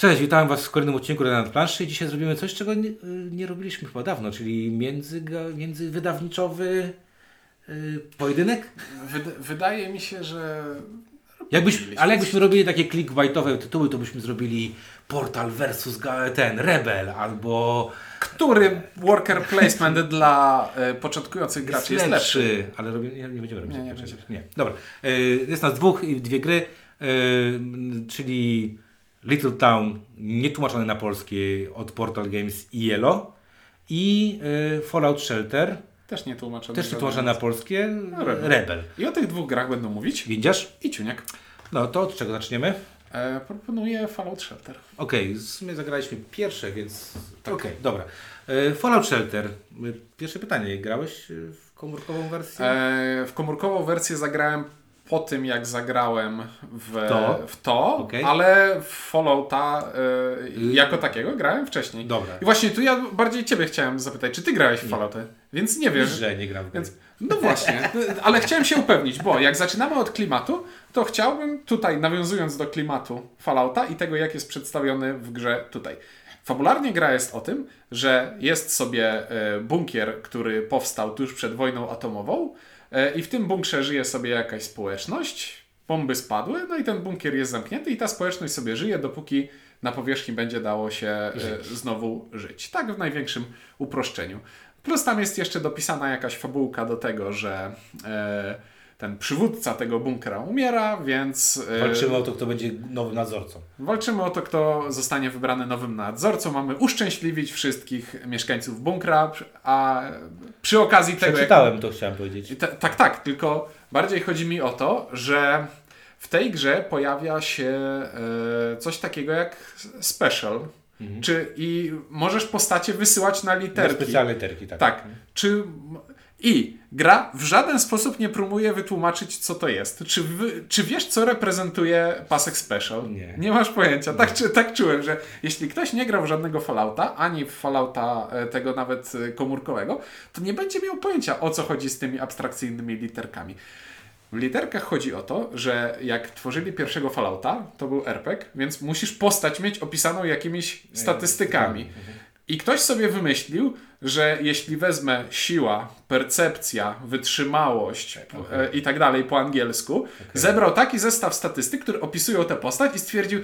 Cześć, witam Was w kolejnym odcinku Renat Planszy. Dzisiaj zrobimy coś, czego nie, nie robiliśmy chyba dawno, czyli między, międzywydawniczowy yy, pojedynek. Wyd- wydaje mi się, że. Jakbyś, ale jakbyśmy robili takie clickbaitowe tytuły, to byśmy zrobili Portal versus ten Rebel albo Który worker placement dla e, początkujących graczy jest lepszy? Ale robi, nie, nie będziemy robić Nie, nie nie. Dobra. Yy, jest nas dwóch i dwie gry, yy, czyli Little Town, nietłumaczone na polskie od Portal Games i Yellow i yy, Fallout Shelter, Też nie tłumaczone. też nietłumaczone na polskie, No, Rebel. Rebel. I o tych dwóch grach będą mówić. Widzisz? I Ciuniek. No to od czego zaczniemy? E, proponuję Fallout Shelter. Okej, w sumie zagraliśmy pierwsze, więc. Okej, dobra. E, Fallout Shelter. E, Pierwsze pytanie. Grałeś e, w komórkową wersję? E, w komórkową wersję zagrałem po tym, jak zagrałem w To? w to Okej. ale w Fallouta e, jako takiego grałem wcześniej. Dobra. I właśnie tu ja bardziej Ciebie chciałem zapytać, czy Ty grałeś w Fallouty? Więc nie wiesz. że nie gram w gry. Więc, no właśnie, ale chciałem się upewnić, bo jak zaczynamy od klimatu, to chciałbym tutaj, nawiązując do klimatu Fallouta i tego, jak jest przedstawiony w grze tutaj. Fabularnie gra jest o tym, że jest sobie e, bunkier, który powstał tuż przed wojną atomową i w tym bunkrze żyje sobie jakaś społeczność, bomby spadły, no i ten bunkier jest zamknięty i ta społeczność sobie żyje, dopóki na powierzchni będzie dało się e, znowu żyć. Tak w największym uproszczeniu. Plus tam jest jeszcze dopisana jakaś fabułka do tego, że e, ten przywódca tego bunkra umiera, więc e, Walczymy o to, kto będzie nowym nadzorcą. walczymy o to, kto zostanie wybrany nowym nadzorcą. Mamy uszczęśliwić wszystkich mieszkańców bunkra, a przy okazji tego... jak- Przeczytałem to, chciałem powiedzieć. ta- tak, tak, tylko bardziej chodzi mi o to, że w tej grze pojawia się e, coś takiego jak special. Czy, I możesz postacie wysyłać na Na literki. specjalne literki, tak. Tak. Czy. I gra w żaden sposób nie próbuje wytłumaczyć, co to jest. Czy, wy, czy wiesz, co reprezentuje pasek special? Nie. Nie masz pojęcia. Tak, czy, tak czułem, że jeśli ktoś nie grał w żadnego Fallouta, ani w Fallouta e, tego nawet e, komórkowego, to nie będzie miał pojęcia, o co chodzi z tymi abstrakcyjnymi literkami. W literkach chodzi o to, że jak tworzyli pierwszego Fallouta, to był RPG, więc musisz postać mieć opisaną jakimiś statystykami. I ktoś sobie wymyślił, że jeśli wezmę siła, percepcja, wytrzymałość e, i tak dalej po angielsku, zebrał taki zestaw statystyk, które opisują tę postać i stwierdził,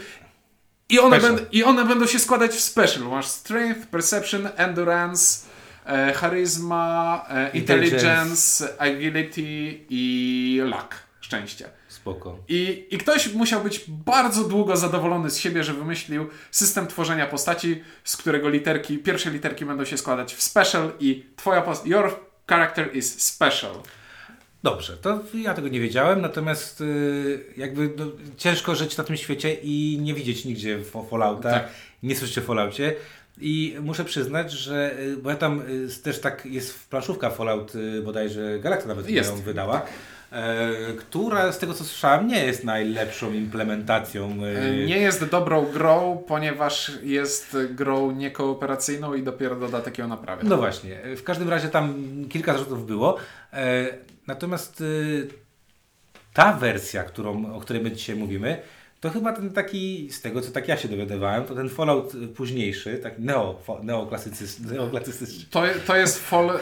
i one, będą, I one będą się składać w special. Masz strength, perception, endurance, e, charyzma, e, intelligence, agility i luck. Szczęście. Spoko. I, I ktoś musiał być bardzo długo zadowolony z siebie, że wymyślił system tworzenia postaci, z którego literki, pierwsze literki będą się składać w special i twoja postać, your character is special. Dobrze, to ja tego nie wiedziałem, natomiast y, jakby no, ciężko żyć na tym świecie i nie widzieć nigdzie w Fallouta, Tak. nie słyszeć o Falloutie. I muszę przyznać, że, y, bo ja tam y, też tak jest w planszówka Fallout, y, bodajże Galacta nawet Jest. ją wydała, e, która z tego co słyszałem nie jest najlepszą implementacją. y, Nie jest dobrą grą, ponieważ jest grą niekooperacyjną i dopiero dodatek ją naprawia. No właśnie, w każdym razie tam kilka zarzutów było. E, natomiast ta wersja, którą, o której my dzisiaj mówimy, to chyba ten taki, z tego co tak ja się dowiadywałem, to ten Fallout y, późniejszy, taki neo, fo- neoklasycys- neoklasycystyczny. To, to jest fall, y,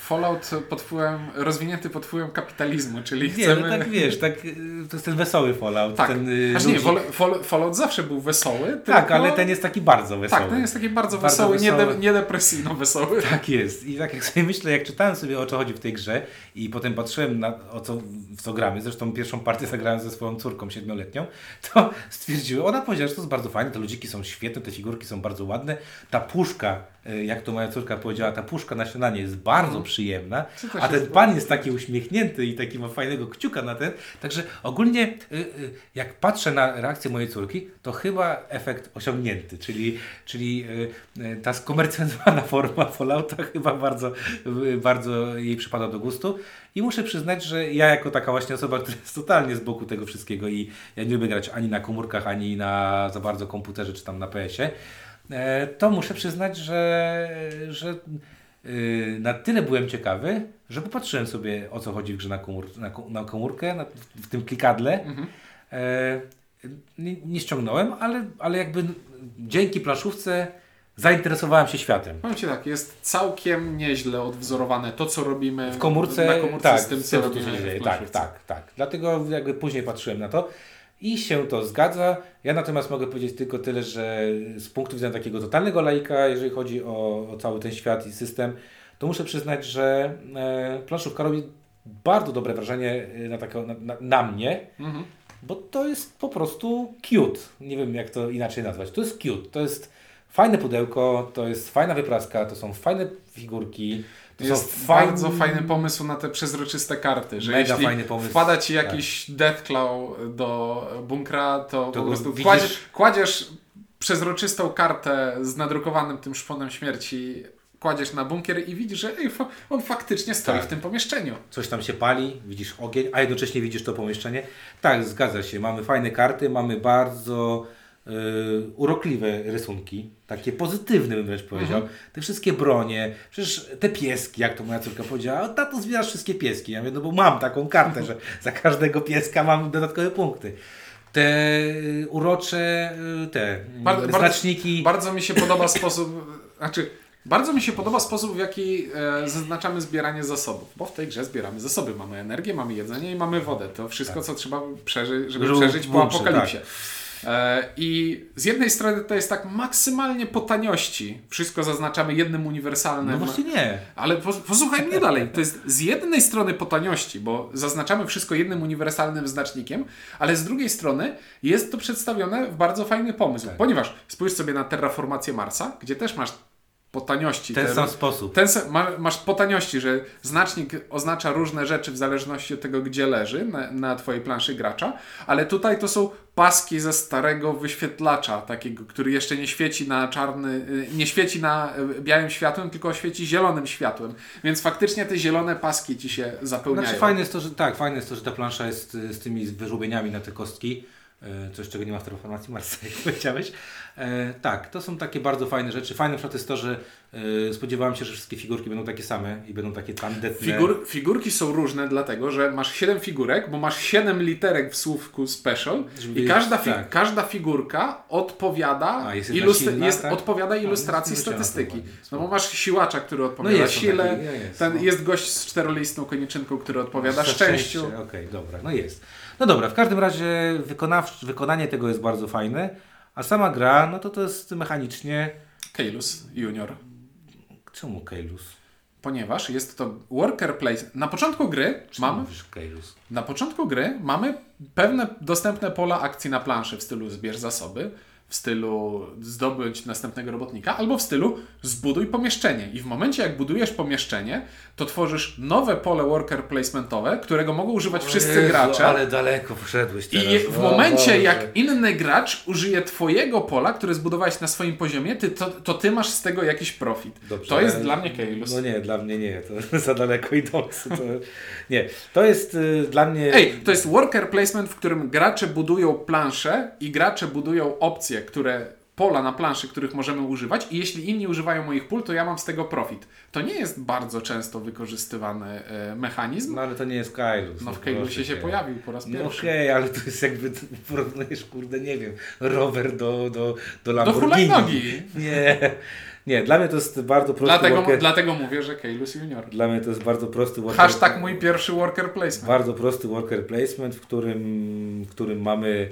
Fallout pod wpływem, rozwinięty pod wpływem kapitalizmu, czyli Nie, chcemy... no tak wiesz, tak, y, to jest ten wesoły Fallout. Tak, ten, y, Aż nie, ludzi- Fall, Fall, Fallout zawsze był wesoły, tak, tylko... ale ten jest taki bardzo wesoły. Tak, ten jest taki bardzo, Bardzo wesoły, wesoły. Nie, de, nie depresyjno wesoły. Tak jest. I tak jak sobie myślę, jak czytałem sobie o co chodzi w tej grze i potem patrzyłem na o co, w co gramy, zresztą pierwszą partię zagrałem ze swoją córką siedmioletnią, to stwierdziłem, ona powiedziała, że to jest bardzo fajne, te ludziki są świetne, te figurki są bardzo ładne, ta puszka, jak to moja córka powiedziała, ta puszka na śniadanie jest bardzo przyjemna, Co też a ten pan jest taki uśmiechnięty i taki ma fajnego kciuka na ten, także ogólnie y, y, jak patrzę na reakcję mojej córki, to chyba efekt osiągnięty, czyli, czyli y, y, ta skomercjalizowana forma Fallouta chyba bardzo, y, bardzo jej przypada do gustu. I muszę przyznać, że ja jako taka właśnie osoba, która jest totalnie z boku tego wszystkiego i ja nie lubię grać ani na komórkach, ani na za bardzo komputerze, czy tam na PS-ie, to muszę przyznać, że, że y, na tyle byłem ciekawy, że popatrzyłem sobie o co chodzi w grze na, komór, na, ko- na komórkę, na, w tym klikadle. E, Nie, nie ściągnąłem, ale, ale jakby dzięki planszówce zainteresowałem się światem. Powiem Ci tak, jest całkiem nieźle odwzorowane to, co robimy W komórce, na komórce tak, z tym, co robimy w. Tak, tak, tak. Dlatego jakby później patrzyłem na to i się to zgadza. Ja natomiast mogę powiedzieć tylko tyle, że z punktu widzenia takiego totalnego laika, jeżeli chodzi o, o cały ten świat i system, to muszę przyznać, że e, planszówka robi bardzo dobre wrażenie e, na, tako, na, na, na mnie, Mhm. bo to jest po prostu cute. Nie wiem jak to inaczej nazwać. To jest cute. To jest fajne pudełko, to jest fajna wypraska, to są fajne figurki. To Jest fajn- bardzo fajny pomysł na te przezroczyste karty, że Mega jeśli fajny pomysł. Tak. wpada Ci jakiś Deathclaw do bunkra, to, To po prostu widzisz- kładziesz, kładziesz przezroczystą kartę z nadrukowanym tym szponem śmierci, kładziesz na bunkier i widzisz, że ej, on faktycznie stoi Tak. w tym pomieszczeniu. coś tam się pali, widzisz ogień, a jednocześnie widzisz to pomieszczenie. Tak, zgadza się. Mamy fajne karty, mamy bardzo urokliwe rysunki, takie pozytywne bym wręcz powiedział. Te wszystkie bronie, przecież te pieski, jak to moja córka powiedziała, tato zbierasz wszystkie pieski. Ja mówię, no bo mam taką kartę, że za każdego pieska mam dodatkowe punkty. Te y, urocze, y, te y, Bar- znaczniki. Bardzo mi się podoba sposób, znaczy bardzo mi się podoba sposób, w jaki e, zaznaczamy zbieranie zasobów, bo w tej grze zbieramy zasoby. Mamy energię, mamy jedzenie i mamy wodę. To wszystko, co trzeba przeżyć, żeby Żeby przeżyć po włączy, apokalipsie. E, I z jednej strony to jest tak maksymalnie po taniości. Wszystko zaznaczamy jednym uniwersalnym. No właśnie nie. Ale pos- posłuchaj mnie dalej. To jest z jednej strony po taniości, bo zaznaczamy wszystko jednym uniwersalnym znacznikiem, ale z drugiej strony jest to przedstawione w bardzo fajny pomysł. Tak. Ponieważ spójrz sobie na terraformację Marsa, gdzie też masz po taniości. Ten te- sam sposób. ten masz po taniości, że znacznik oznacza różne rzeczy w zależności od tego, gdzie leży na, na Twojej planszy gracza, ale tutaj to są paski ze starego wyświetlacza, takiego, który jeszcze nie świeci na czarny, y, nie świeci na y, białym światłem, tylko świeci zielonym światłem. Więc faktycznie te zielone paski ci się zapełniają. Znaczy fajne jest to, że tak, fajne jest to, że ta plansza jest y, z tymi wyżłobieniami na te kostki. Y, Coś, czego nie ma w terraformacji Marsa, jak powiedziałeś. E, tak, to są takie bardzo fajne rzeczy. Fajne przykład jest to, że y, spodziewałem się, że wszystkie figurki będą takie same i będą takie tandetne. Figur, figurki są różne dlatego, że masz 7 figurek, bo masz 7 literek w słówku special Żeby i każda, fi- tak. każda figurka odpowiada, A, jest ilustr- silna, jest, tak? odpowiada A, ilustracji zwróciłem na to statystyki. No bo masz siłacza, który odpowiada jest on sile, taki, no jest, ten, no. jest gość z czterolistną koniczynką, który odpowiada szczęściu. szczęście. Okej, dobra, no jest. No dobra, w każdym razie wykonanie tego jest bardzo fajne, a sama gra, no to to jest mechanicznie... Keylus Junior. Czemu Keylus? Ponieważ jest to worker place. Na początku gry Czemu mamy Keylus? Na początku gry mamy pewne dostępne pola akcji na planszy w stylu zbierz zasoby, w stylu zdobądź następnego robotnika, albo w stylu zbuduj pomieszczenie. I w momencie, jak budujesz pomieszczenie, to tworzysz nowe pole worker placementowe, którego mogą używać wszyscy Jezu, gracze. Ale daleko poszedłeś teraz. I w momencie, Boże. jak inny gracz użyje twojego pola, które zbudowałeś na swoim poziomie, ty, to, to ty masz z tego jakiś profit. Dobrze, to jest ale- dla mnie Keylus. No nie, dla mnie nie, to za daleko idące. To, nie, to jest y, dla mnie... Ej, to jest worker placement, w którym gracze budują plansze i gracze budują opcje, które pola na planszy, których możemy używać i jeśli inni używają moich pól, to ja mam z tego profit. To nie jest bardzo często wykorzystywany e, mechanizm. No ale to nie jest Kailus. No w Kailusie się pojawił po raz No pierwszy. okej, ale to jest jakby, porównujesz, kurde, nie wiem, rower do, do, do Do Lamborghini. hulajnogi. Nie, nie, dla mnie to jest bardzo prosty Dlatego, worker. dlatego mówię, że Keylus Junior. Dla mnie to jest bardzo prosty worker. Hashtag mój pierwszy worker placement. Bardzo prosty worker placement, w którym, w którym mamy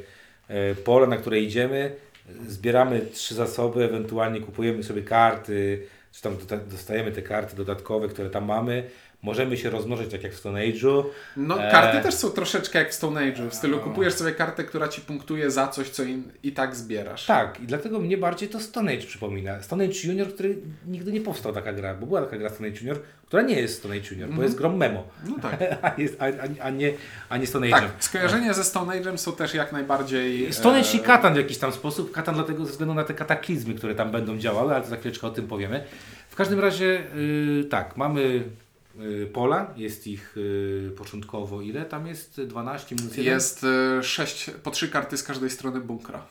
e, pole, na które idziemy, zbieramy trzy zasoby, ewentualnie kupujemy sobie karty, czy tam dostajemy te karty dodatkowe, które tam mamy. Możemy się rozmnożyć tak jak w Stone Age'u. No, E, karty też są troszeczkę jak w Stone Age'u. W stylu kupujesz sobie kartę, która ci punktuje za coś, co in, i tak zbierasz. Tak, i dlatego mnie bardziej to Stone Age przypomina. Stone Age Junior, który nigdy nie powstał taka gra, bo była taka gra Stone Age Junior, która nie jest Stone Age Junior, bo jest grą memo, No tak. a, jest, a, a, a, nie, a nie Stone Age'em. Tak, skojarzenia ze Stone Age'em są też jak najbardziej... Stone Age i e, Katan w jakiś tam sposób. Katan dlatego ze względu na te kataklizmy, które tam będą działały, ale to za chwileczkę o tym powiemy. W każdym razie yy, tak, mamy pola, jest ich yy, początkowo ile? Tam jest 12 minus 1? Jest 6, po trzy karty z każdej strony bunkra.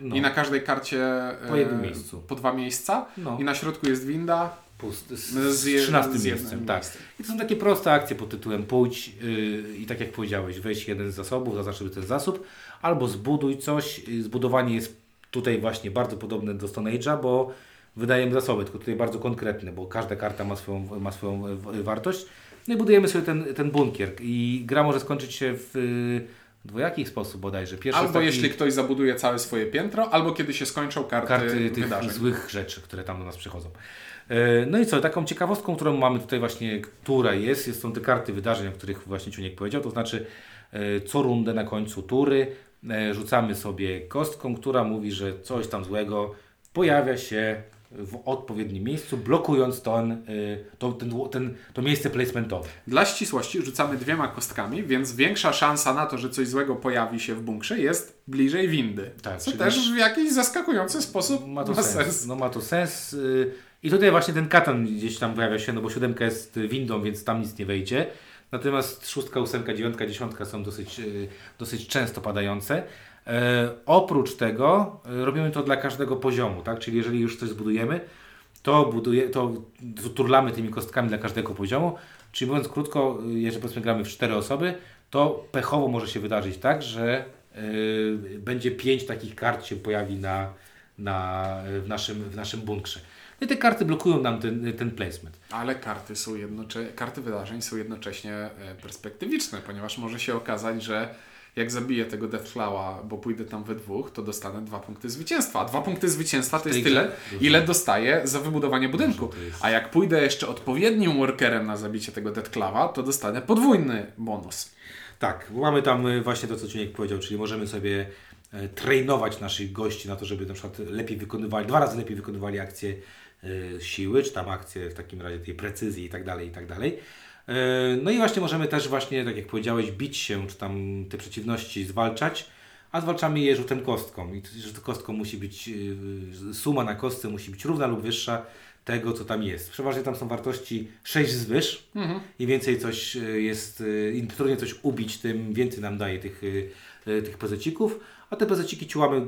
No. I na każdej karcie Po jednym miejscu. Po dwa miejsca. No. I na środku jest winda pust, z, Z z je- 13 z miejscem. Tak. miejscem. I to są takie proste akcje pod tytułem pójdź yy, i tak jak powiedziałeś, weź jeden z zasobów, zaznacz sobie ten zasób, albo zbuduj coś. Zbudowanie jest tutaj właśnie bardzo podobne do Stone Age'a, bo wydajemy zasoby, tylko tutaj bardzo konkretne, bo każda karta ma swoją, ma swoją wartość. No i budujemy sobie ten, ten bunkier i gra może skończyć się w dwojaki sposób bodajże. Pierwszy Albo taki- jeśli ktoś zabuduje całe swoje piętro, albo kiedy się skończą karty, karty tych wydarzeń. złych rzeczy, które tam do nas przychodzą. E, No i co, taką ciekawostką, którą mamy tutaj właśnie, która jest, jest są te karty wydarzeń, o których właśnie Ciuniek powiedział, to znaczy e, co rundę na końcu tury e, rzucamy sobie kostką, która mówi, że coś tam złego pojawia się w odpowiednim miejscu, blokując ten, e, to, ten, ten, to miejsce placementowe. Dla ścisłości rzucamy dwiema kostkami, więc większa szansa na to, że coś złego pojawi się w bunkrze jest bliżej windy. Tak, co też w jakiś zaskakujący sposób Ma to sens. No ma to sens. y, I tutaj właśnie ten katan gdzieś tam pojawia się, no bo siódemka jest windą, więc tam nic nie wejdzie. Natomiast szóstka, ósemka, dziewiątka, dziesiątka są dosyć, y, dosyć często padające. E, oprócz tego y, robimy to dla każdego poziomu, tak? Czyli jeżeli już coś zbudujemy, to, buduje, to turlamy tymi kostkami dla każdego poziomu. Czyli mówiąc krótko, y, jeżeli powiedzmy gramy w cztery osoby, to pechowo może się wydarzyć tak, że y, będzie pięć takich kart się pojawi na, na, w, naszym, w naszym bunkrze. No i te karty blokują nam ten, ten placement. Ale karty są jednocze... karty wydarzeń są jednocześnie e, perspektywiczne, ponieważ może się okazać, że jak zabiję tego Deathflowa, bo pójdę tam we dwóch, to dostanę dwa punkty zwycięstwa. A dwa punkty zwycięstwa to jest tyle, ile dostaję za wybudowanie budynku. A jak pójdę jeszcze odpowiednim workerem na zabicie tego Deathclawa, to dostanę podwójny bonus. Tak, mamy tam y, właśnie to, co Ciuniek powiedział, czyli możemy sobie e, trenować naszych gości na to, żeby na przykład lepiej wykonywali, dwa razy lepiej wykonywali akcje e, siły, czy tam akcje w takim razie tej precyzji i tak dalej, i tak dalej. E, No i właśnie możemy też właśnie, tak jak powiedziałeś, bić się, czy tam te przeciwności zwalczać, a zwalczamy je rzutem kostką. I to kostką musi być, y, suma na kostce musi być równa lub wyższa tego, co tam jest. Przeważnie tam są wartości 6 zwyż. Im więcej coś y, jest, im trudniej coś ubić, tym więcej nam daje tych, tych pezecików. A te pezeciki ciłamy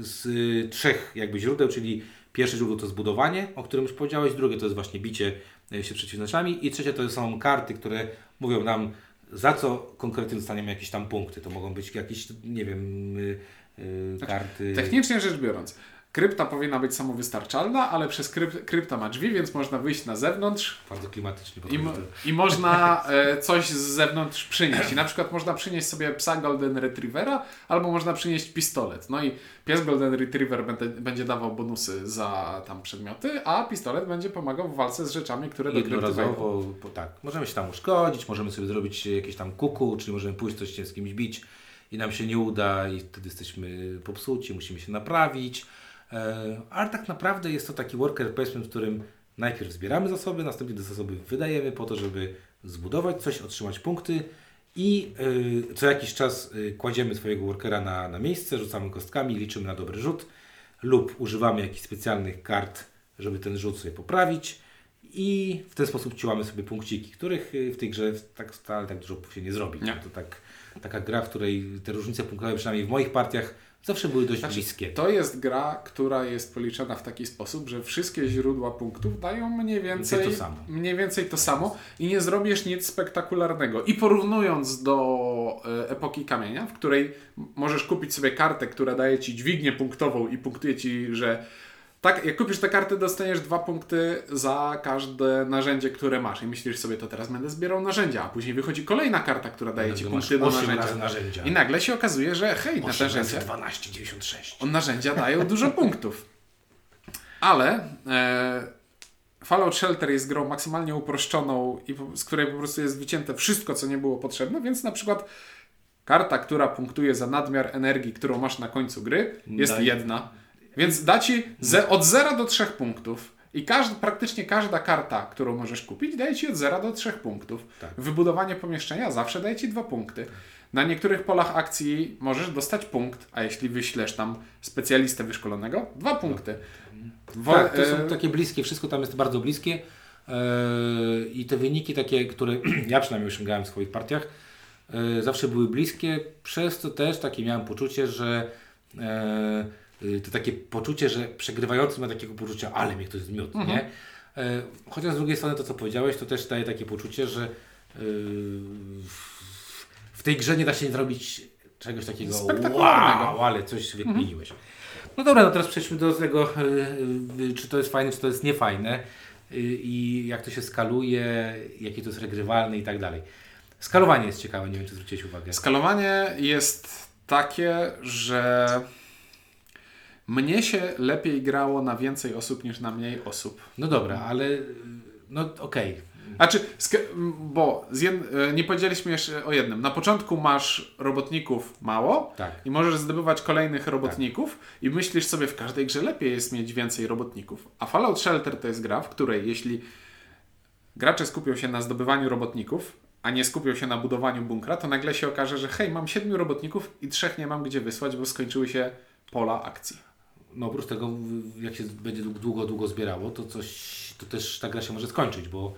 z trzech jakby źródeł, czyli pierwsze źródło to zbudowanie, o którym już powiedziałeś, drugie to jest właśnie bicie y, się przeciwnościami i trzecie to są karty, które mówią nam za co konkretnie dostaniemy jakieś tam punkty. To mogą być jakieś, nie wiem, y, y, karty... Technicznie rzecz biorąc, krypta powinna być samowystarczalna, ale przez kryp, krypta ma drzwi, więc można wyjść na zewnątrz Bardzo klimatycznie. i, i można e, coś z zewnątrz przynieść. I na przykład można przynieść sobie psa Golden Retrievera, albo można przynieść pistolet. No i pies Golden Retriever będzie, będzie dawał bonusy za tam przedmioty, a pistolet będzie pomagał w walce z rzeczami, które do krypty wejdą. Tak, możemy się tam uszkodzić, możemy sobie zrobić jakieś tam kuku, czyli możemy pójść coś się z kimś bić i nam się nie uda i wtedy jesteśmy popsuci, musimy się naprawić. E, ale tak naprawdę jest to taki worker placement, w którym najpierw zbieramy zasoby, następnie te zasoby wydajemy po to, żeby zbudować coś, otrzymać punkty i y, co jakiś czas y, kładziemy swojego workera na, na miejsce, rzucamy kostkami, liczymy na dobry rzut lub używamy jakichś specjalnych kart, żeby ten rzut sobie poprawić i w ten sposób ciłamy sobie punkciki, których w tej grze tak wcale tak dużo się nie zrobi. Nie. To tak, taka gra, w której te różnice punktowe, przynajmniej w moich partiach, zawsze były dość Znaczy, bliskie. To jest gra, która jest policzona w taki sposób, że wszystkie źródła punktów dają mniej więcej to samo. Mniej więcej to samo i nie zrobisz nic spektakularnego. I porównując do e, epoki kamienia, w której możesz kupić sobie kartę, która daje ci dźwignię punktową i punktuje ci, że tak, jak kupisz tę kartę, dostaniesz dwa punkty za każde narzędzie, które masz. I myślisz sobie, to teraz będę zbierał narzędzia, a później wychodzi kolejna karta, która daje ci punkty do narzędzia. narzędzia. I nagle się okazuje, że hej, na 8 narzędzia. razy 12, 96. On narzędzia dają dużo punktów. Ale e, Fallout Shelter jest grą maksymalnie uproszczoną i z której po prostu jest wycięte wszystko, co nie było potrzebne, więc na przykład karta, która punktuje za nadmiar energii, którą masz na końcu gry, jest Daje. jedna. Więc da ci ze, od 0 do 3 punktów. I każd, praktycznie każda karta, którą możesz kupić, daje ci od 0 do 3 punktów. Tak. Wybudowanie pomieszczenia zawsze daje ci 2 punkty. Na niektórych polach akcji możesz dostać punkt, a jeśli wyślesz tam specjalistę wyszkolonego, dwa punkty. Wo- Tak, to e, są takie bliskie, wszystko tam jest bardzo bliskie e, i te wyniki takie, które ja przynajmniej osiągałem w swoich partiach, e, zawsze były bliskie, przez to też takie miałem poczucie, że e, to takie poczucie, że przegrywający ma takiego poczucia, ale mnie ktoś zmiótł, nie? E, chociaż z drugiej strony to, co powiedziałeś, to też daje takie poczucie, że yy, w tej grze nie da się zrobić czegoś takiego Spektakularnego. wow, ale coś sobie kminiłeś. No dobra, no teraz przejdźmy do tego, yy, czy to jest fajne, czy to jest niefajne i jak to się skaluje, jakie to jest regrywalne i tak dalej. Skalowanie jest ciekawe, nie wiem, czy zwróciłeś uwagę. Skalowanie jest takie, że mnie się lepiej grało na więcej osób niż na mniej osób. No dobra, ale yy, no okej. Znaczy, sk- m, bo z jed- e, nie powiedzieliśmy jeszcze o jednym. Na początku masz robotników mało Tak. i możesz zdobywać kolejnych robotników i myślisz sobie, w każdej grze lepiej jest mieć więcej robotników. A Fallout Shelter to jest gra, w której jeśli gracze skupią się na zdobywaniu robotników, a nie skupią się na budowaniu bunkra, to nagle się okaże, że hej, mam siedmiu robotników i trzech nie mam gdzie wysłać, bo skończyły się pola akcji. No oprócz tego, jak się będzie długo, długo zbierało, to coś, to też ta gra się może skończyć, bo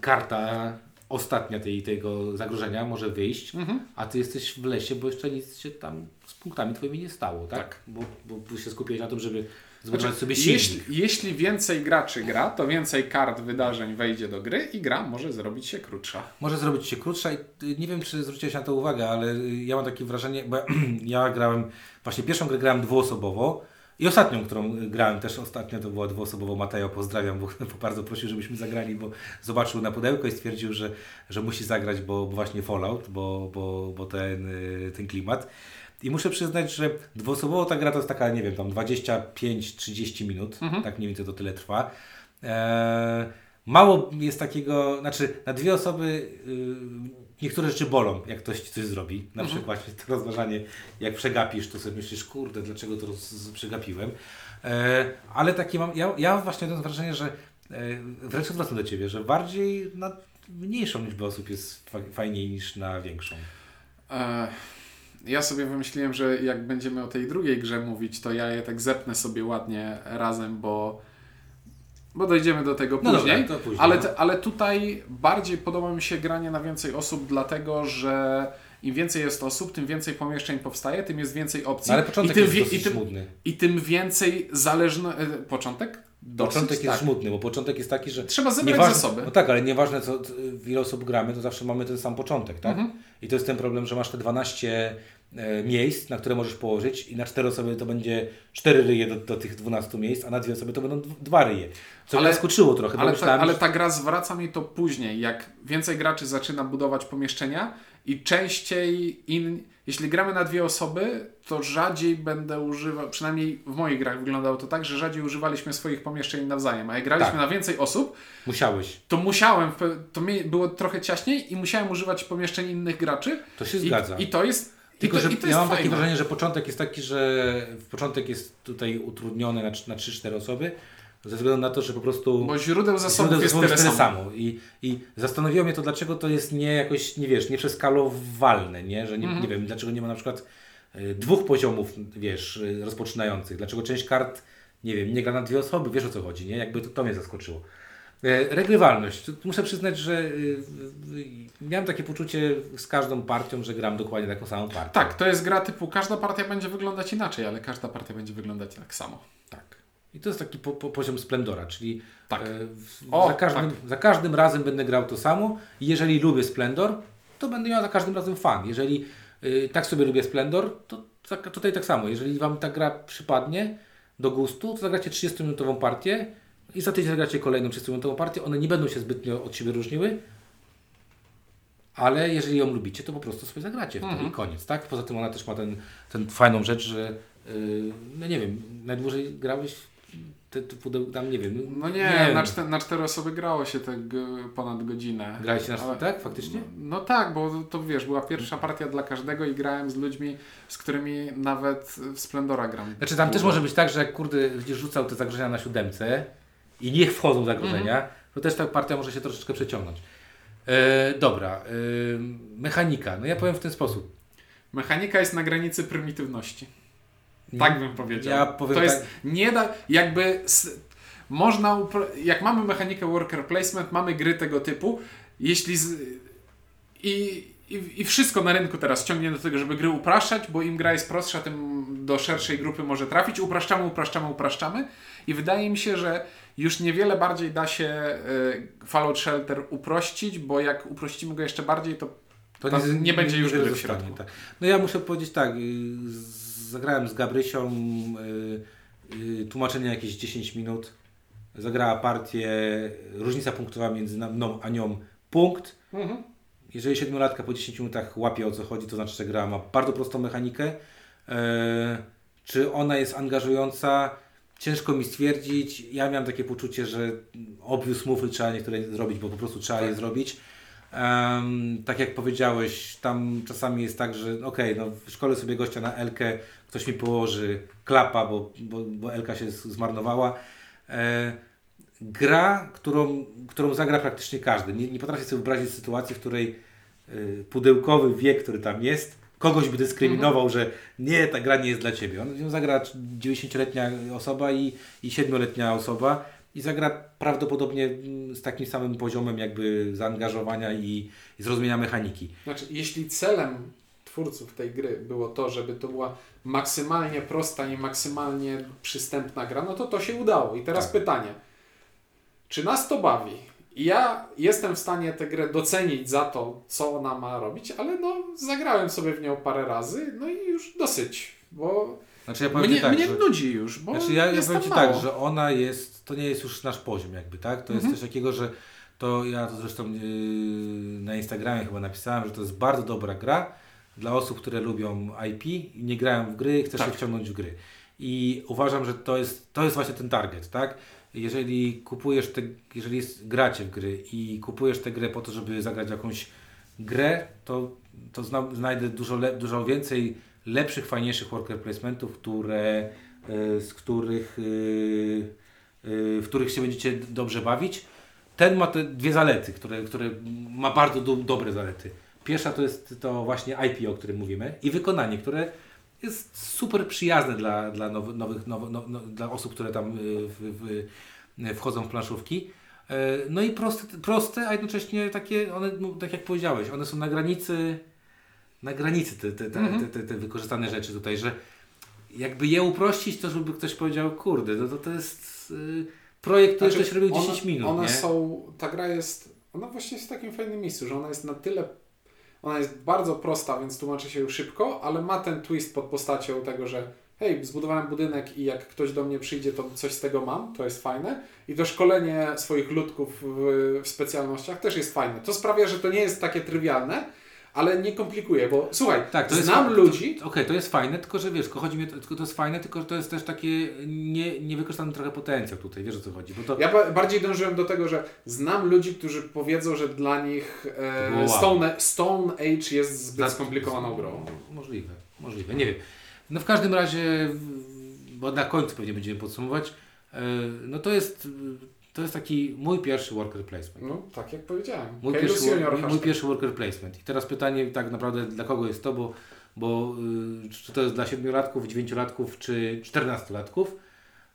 karta ostatnia tej, tego zagrożenia może wyjść, a ty jesteś w lesie, bo jeszcze nic się tam z punktami twoimi nie stało, tak? Tak. Bo, bo, się skupiłeś na tym, żeby zbudować Znaczy, sobie silnik. jeśli, jeśli więcej graczy gra, to więcej kart wydarzeń wejdzie do gry i gra może zrobić się krótsza. Może zrobić się krótsza i y, nie wiem, czy zwróciłeś na to uwagę, ale y, ja mam takie wrażenie, bo ja grałem, właśnie pierwszą grę grałem dwuosobowo i ostatnią, którą grałem też ostatnio, to była dwuosobowo. Mateo pozdrawiam, bo, bo bardzo prosił, żebyśmy zagrali, bo zobaczył na pudełko i stwierdził, że, że musi zagrać, bo, bo właśnie Fallout, bo, bo, bo ten, y, ten klimat. I muszę przyznać, że dwuosobowo ta gra to jest taka, nie wiem, tam 25-30 minut, tak mniej więcej to tyle trwa. Eee, mało jest takiego, znaczy na dwie osoby y, niektóre rzeczy bolą, jak ktoś ci coś zrobi. Na przykład to rozważanie, jak przegapisz, to sobie myślisz, kurde, dlaczego to roz, przegapiłem. Eee, ale takie mam, ja, ja właśnie mam wrażenie, że e, wręcz odwrotnie do Ciebie, że bardziej na mniejszą liczbę osób jest fa- fajniej niż na większą. E, ja sobie wymyśliłem, że jak będziemy o tej drugiej grze mówić, to ja je tak zepnę sobie ładnie razem, bo, bo dojdziemy do tego No później. dobra, później, ale, no. te, ale tutaj bardziej podoba mi się granie na więcej osób, dlatego że im więcej jest osób, tym więcej pomieszczeń powstaje, tym jest więcej opcji. No, ale początek I tym, jest i tym, smutny. I tym więcej zależno... e, Początek? Dosyć, Początek jest tak. smutny, bo początek jest taki, że Trzeba zebrać nieważne, zasoby. No tak, ale nieważne co, w ile osób gramy, to zawsze mamy ten sam początek, tak? Mhm. I to jest ten problem, że masz te 12 e, miejsc, na które możesz położyć i na 4 osoby to będzie 4 ryje do, do tych 12 miejsc, a na dwie osoby to będą dwa ryje. Co Ale- mnie trochę, Ale ta, ale ta gra zwraca mi to później, jak więcej graczy zaczyna budować pomieszczenia i częściej, in, jeśli gramy na dwie osoby, to rzadziej będę używał, przynajmniej w moich grach wyglądało to tak, że rzadziej używaliśmy swoich pomieszczeń nawzajem, a jak graliśmy Tak. na więcej osób, musiałeś. to musiałem, to mi było trochę ciaśniej i musiałem używać pomieszczeń innych graczy. To się I, zgadza. I to jest Tylko, to, że ja mam takie fajne. wrażenie, że początek jest taki, że początek jest tutaj utrudniony na, na 3-4 osoby, ze względu na to, że po prostu... Bo źródeł zasobów Źródeł jest tyle tyle samo. samo. I, I zastanowiło mnie to, dlaczego to jest nie jakoś, nie wiesz, nie przeskalowalne, nie? Że nie, Mhm. nie wiem, dlaczego nie ma na przykład y, dwóch poziomów, wiesz, y, rozpoczynających. Dlaczego część kart, nie wiem, nie gra na dwie osoby, wiesz o co chodzi, nie? Jakby to, to mnie zaskoczyło. E, Regrywalność. Muszę przyznać, że y, miałem takie poczucie z każdą partią, że gram dokładnie taką samą partię. Tak, to jest gra typu każda partia będzie wyglądać inaczej, ale każda partia będzie wyglądać tak samo. Tak. I to jest taki po, po, poziom splendora, czyli Tak. e, O, za, każdym, za każdym razem będę grał to samo jeżeli lubię splendor, to będę miał za każdym razem fan. Jeżeli y, tak sobie lubię splendor, to za, tutaj tak samo. Jeżeli Wam ta gra przypadnie do gustu, to zagracie 30-minutową partię i za tydzień zagracie kolejną 30-minutową partię. One nie będą się zbytnio od siebie różniły, ale jeżeli ją lubicie, to po prostu sobie zagracie w to Mhm. i koniec, tak? Poza tym ona też ma ten, ten fajną rzecz, że yy, no nie wiem, najdłużej grałeś te, te tam nie wiem. No nie, wiem. na, na cztery osoby grało się tak ponad godzinę. Grałeś na Ale- tak, faktycznie? No tak, bo to wiesz, była pierwsza partia dla każdego i grałem z ludźmi, z którymi nawet w Splendora gram. Znaczy tam też może być tak, że jak kurde będziesz rzucał te zagrożenia na siódemce i niech wchodzą zagrożenia, Mhm. to też ta partia może się troszeczkę przeciągnąć. E, dobra, e, mechanika. No ja powiem w ten sposób. Mechanika jest na granicy prymitywności. Tak bym powiedział. Ja powiem to jest tak- nie da, jakby s- można, jak mamy mechanikę worker placement, mamy gry tego typu, jeśli z, i i, I wszystko na rynku teraz ciągnie do tego, żeby gry upraszczać, bo im gra jest prostsza, tym do szerszej grupy może trafić. Upraszczamy, upraszczamy, upraszczamy. I wydaje mi się, że już niewiele bardziej da się y, Fallout Shelter uprościć, bo jak uprościmy go jeszcze bardziej, to, To tam nie, będzie już gry w środku. Tak. No ja muszę powiedzieć tak, y, zagrałem z Gabrysią y, y, tłumaczenie jakieś 10 minut, zagrała partię, różnica punktowa między mną a nią punkt. Mhm. Jeżeli siedmiolatka po 10 minutach łapie o co chodzi, to znaczy, że gra ma bardzo prostą mechanikę. E, czy ona jest angażująca? Ciężko mi stwierdzić. Ja miałem takie poczucie, że obvious move trzeba niektóre zrobić, bo po prostu trzeba je zrobić. Em, tak jak powiedziałeś, tam czasami jest tak, że okej, no w szkole sobie gościa na Elkę, ktoś mi położy klapa, bo, bo, bo Elka się zmarnowała. E, gra, którą, którą zagra praktycznie każdy. Nie, nie potrafię sobie wyobrazić sytuacji, w której y, pudełkowy wiek, który tam jest, kogoś by dyskryminował, że nie, ta gra nie jest dla Ciebie. On ją zagra 90-letnia osoba i, i 7-letnia osoba i zagra prawdopodobnie mm, z takim samym poziomem jakby zaangażowania i, i zrozumienia mechaniki. Znaczy, jeśli celem twórców tej gry było to, żeby to była maksymalnie prosta i maksymalnie przystępna gra, no to to się udało. I teraz Tak. pytanie, czy nas to bawi? Ja jestem w stanie tę grę docenić za to, co ona ma robić, ale no zagrałem sobie w nią parę razy, no i już dosyć, bo Znaczy ja powiem mnie, tak, mnie że... nudzi już, bo Znaczy ja, ja jest powiem Ci mało. tak, że ona jest, to nie jest już nasz poziom jakby, tak? To jest Mhm. coś takiego, że to ja to zresztą yy, na Instagramie chyba napisałem, że to jest bardzo dobra gra dla osób, które lubią IP i nie grają w gry i chcesz Tak. się wciągnąć w gry. I uważam, że to jest, to jest właśnie ten target, tak? Jeżeli kupujesz te, jeżeli gracie w gry i kupujesz tę grę po to, żeby zagrać jakąś grę, to, to zna, znajdę dużo, le, dużo więcej lepszych, fajniejszych worker placementów, które, y, z których, y, y, w których się będziecie dobrze bawić. Ten ma te dwie zalety, które, które ma bardzo do, dobre zalety. Pierwsza to jest to właśnie IP, o którym mówimy i wykonanie, które jest super przyjazne dla, dla nowych, nowych now, no, no, dla osób, które tam y, w, w, wchodzą w planszówki. E, No i proste, proste, a jednocześnie takie, one, no, tak jak powiedziałeś, one są na granicy, na granicy te, te, te, Mhm. te, te, te wykorzystane rzeczy tutaj, że jakby je uprościć, to żeby ktoś powiedział, kurde, no to, to jest y, projekt, który Znaczy, ktoś robił one- 10 minut, One nie? są, ta gra jest, ona właśnie jest w takim fajnym miejscu, że ona jest na tyle, ona jest bardzo prosta, więc tłumaczy się ją szybko, ale ma ten twist pod postacią tego, że hej, zbudowałem budynek i jak ktoś do mnie przyjdzie, to coś z tego mam, to jest fajne. I to szkolenie swoich ludków w, w specjalnościach też jest fajne. To sprawia, że to nie jest takie trywialne, ale nie komplikuje, bo słuchaj, Tak, jest znam fa- ludzi, Okej, to jest fajne, tylko że wiesz, tylko chodzi mi, tylko to jest fajne, tylko że to jest też takie nie, niewykorzystany trochę potencjał tutaj, wiesz o co chodzi, to Ja ba- bardziej dążyłem do tego, że znam ludzi, którzy powiedzą, że dla nich e, wow. Stone, Stone Age jest zbyt Dla- skomplikowaną grą. Możliwe, możliwe, nie wiem. No w każdym razie, bo na końcu pewnie będziemy podsumować, e, no to jest, to jest taki mój pierwszy worker placement. No, tak jak powiedziałem. Mój pierwszy, Junior mój, mój pierwszy worker placement. I teraz pytanie tak naprawdę dla kogo jest to, bo, bo y, czy to jest dla siedmiolatków, dziewięciolatków czy czternastolatków,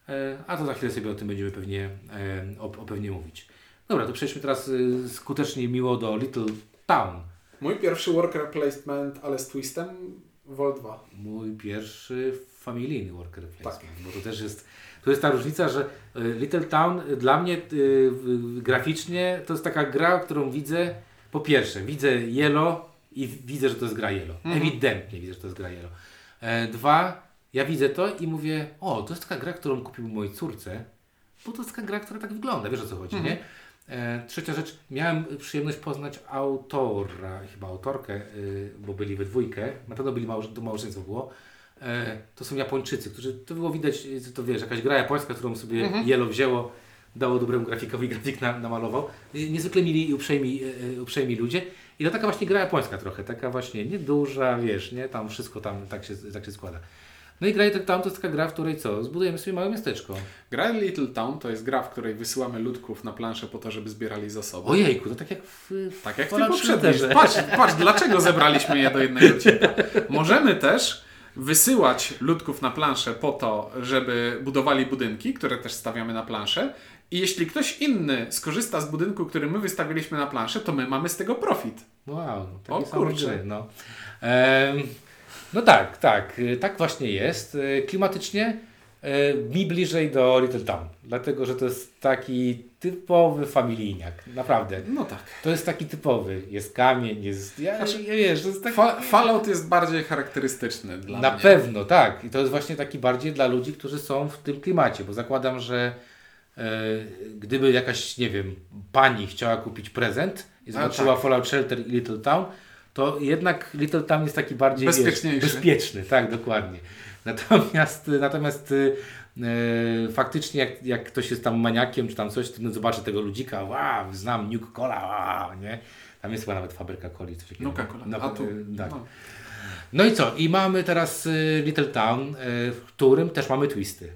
e, a to za chwilę sobie o tym będziemy pewnie, e, o, o pewnie mówić. Dobra, to przejdźmy teraz y, skutecznie miło do Little Town. Mój pierwszy worker placement, ale z twistem, Vol 2. Mój pierwszy familijny worker placement, Tak. bo to też jest, to jest ta różnica, że y, Little Town y, dla mnie y, graficznie to jest taka gra, którą widzę, po pierwsze widzę Yellow i widzę, że to jest gra Yellow. Mhm. Ewidentnie widzę, że to jest gra Yellow. E, dwa, ja widzę to i mówię, o, to jest taka gra, którą kupił mojej córce, bo to jest taka gra, która tak wygląda, wiesz o co chodzi, Mhm. nie? E, trzecia rzecz, miałem przyjemność poznać autora, chyba autorkę, y, bo byli we dwójkę, na pewno byli małż- to małżeństwo było. E, to są Japończycy, którzy, to było widać, to wiesz, jakaś gra japońska, którą sobie Mhm. Yellow wzięło, dało dobremu grafikowi, grafik na, namalował. Niezwykle mili i uprzejmi, y, y, uprzejmi ludzie. I to taka właśnie gra japońska trochę, taka właśnie nieduża, wiesz, nie? Tam wszystko tam tak się, tak się składa. No i gra Little Town to jest taka gra, w której co? Zbudujemy sobie małe miasteczko. Gra Little Town to jest gra, w której wysyłamy ludków na planszę po to, żeby zbierali zasoby. Ojejku, to tak jak w, w Tak jak ty Fallout poprzedni. Shelterze. Patrz, patrz, dlaczego zebraliśmy je do jednego odcinka. Możemy też wysyłać ludków na planszę po to, żeby budowali budynki, które też stawiamy na planszę. I jeśli ktoś inny skorzysta z budynku, który my wystawiliśmy na planszę, to my mamy z tego profit. Wow, takie O kurczę. gry, no. Em, no tak, tak, y, tak właśnie jest. Y, Klimatycznie mi bliżej do Little Town, dlatego że to jest taki typowy familijniak, naprawdę. No tak. To jest taki typowy, jest kamień, jest, ja, Znaczy, ja wiesz, to jest taki... Fa- Fallout jest bardziej charakterystyczny dla Na mnie. pewno, tak. I to jest właśnie taki bardziej dla ludzi, którzy są w tym klimacie, bo zakładam, że e, gdyby jakaś, nie wiem, pani chciała kupić prezent i zobaczyła tak. Fallout Shelter i Little Town, to jednak Little Town jest taki bardziej wiesz, Bezpieczniejszy. bezpieczny, tak, dokładnie. Natomiast, natomiast e, e, faktycznie jak, jak ktoś jest tam maniakiem czy tam coś, to zobaczy tego ludzika, wow, znam Nuke Cola, wow, nie? Tam jest chyba nawet fabryka coli, coś takiego. Nuka-Cola. No, A tu? e, tak. No. No i co? I mamy teraz y, Little Town, y, w którym też mamy twisty.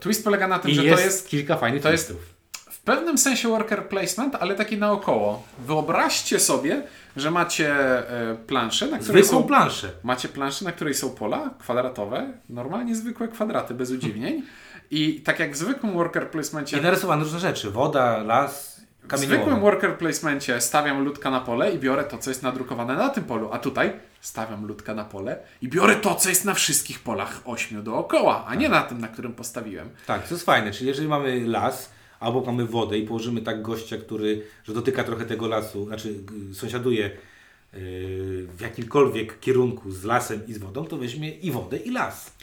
Twist polega na tym, I że jest, to jest kilka fajnych to jest- twistów. w pewnym sensie worker placement, ale taki naokoło. Wyobraźcie sobie, że macie e, planszę, na której Zwykłą są planszę. Macie planszę, na której są pola kwadratowe, normalnie zwykłe kwadraty, bez udziwnień. I tak jak w zwykłym worker placemencie, I narysowane różne rzeczy. Woda, las, w kamieniołomy. zwykłym worker placemencie stawiam ludka na pole i biorę to, co jest nadrukowane na tym polu. A tutaj stawiam ludka na pole i biorę to, co jest na wszystkich polach ośmiu dookoła, a nie na tym, na którym postawiłem. Tak, to jest fajne. Czyli jeżeli mamy las, albo mamy wodę i położymy tak gościa, który, że dotyka trochę tego lasu, znaczy y, sąsiaduje y, w jakimkolwiek kierunku z lasem i z wodą, to weźmie i wodę, i las.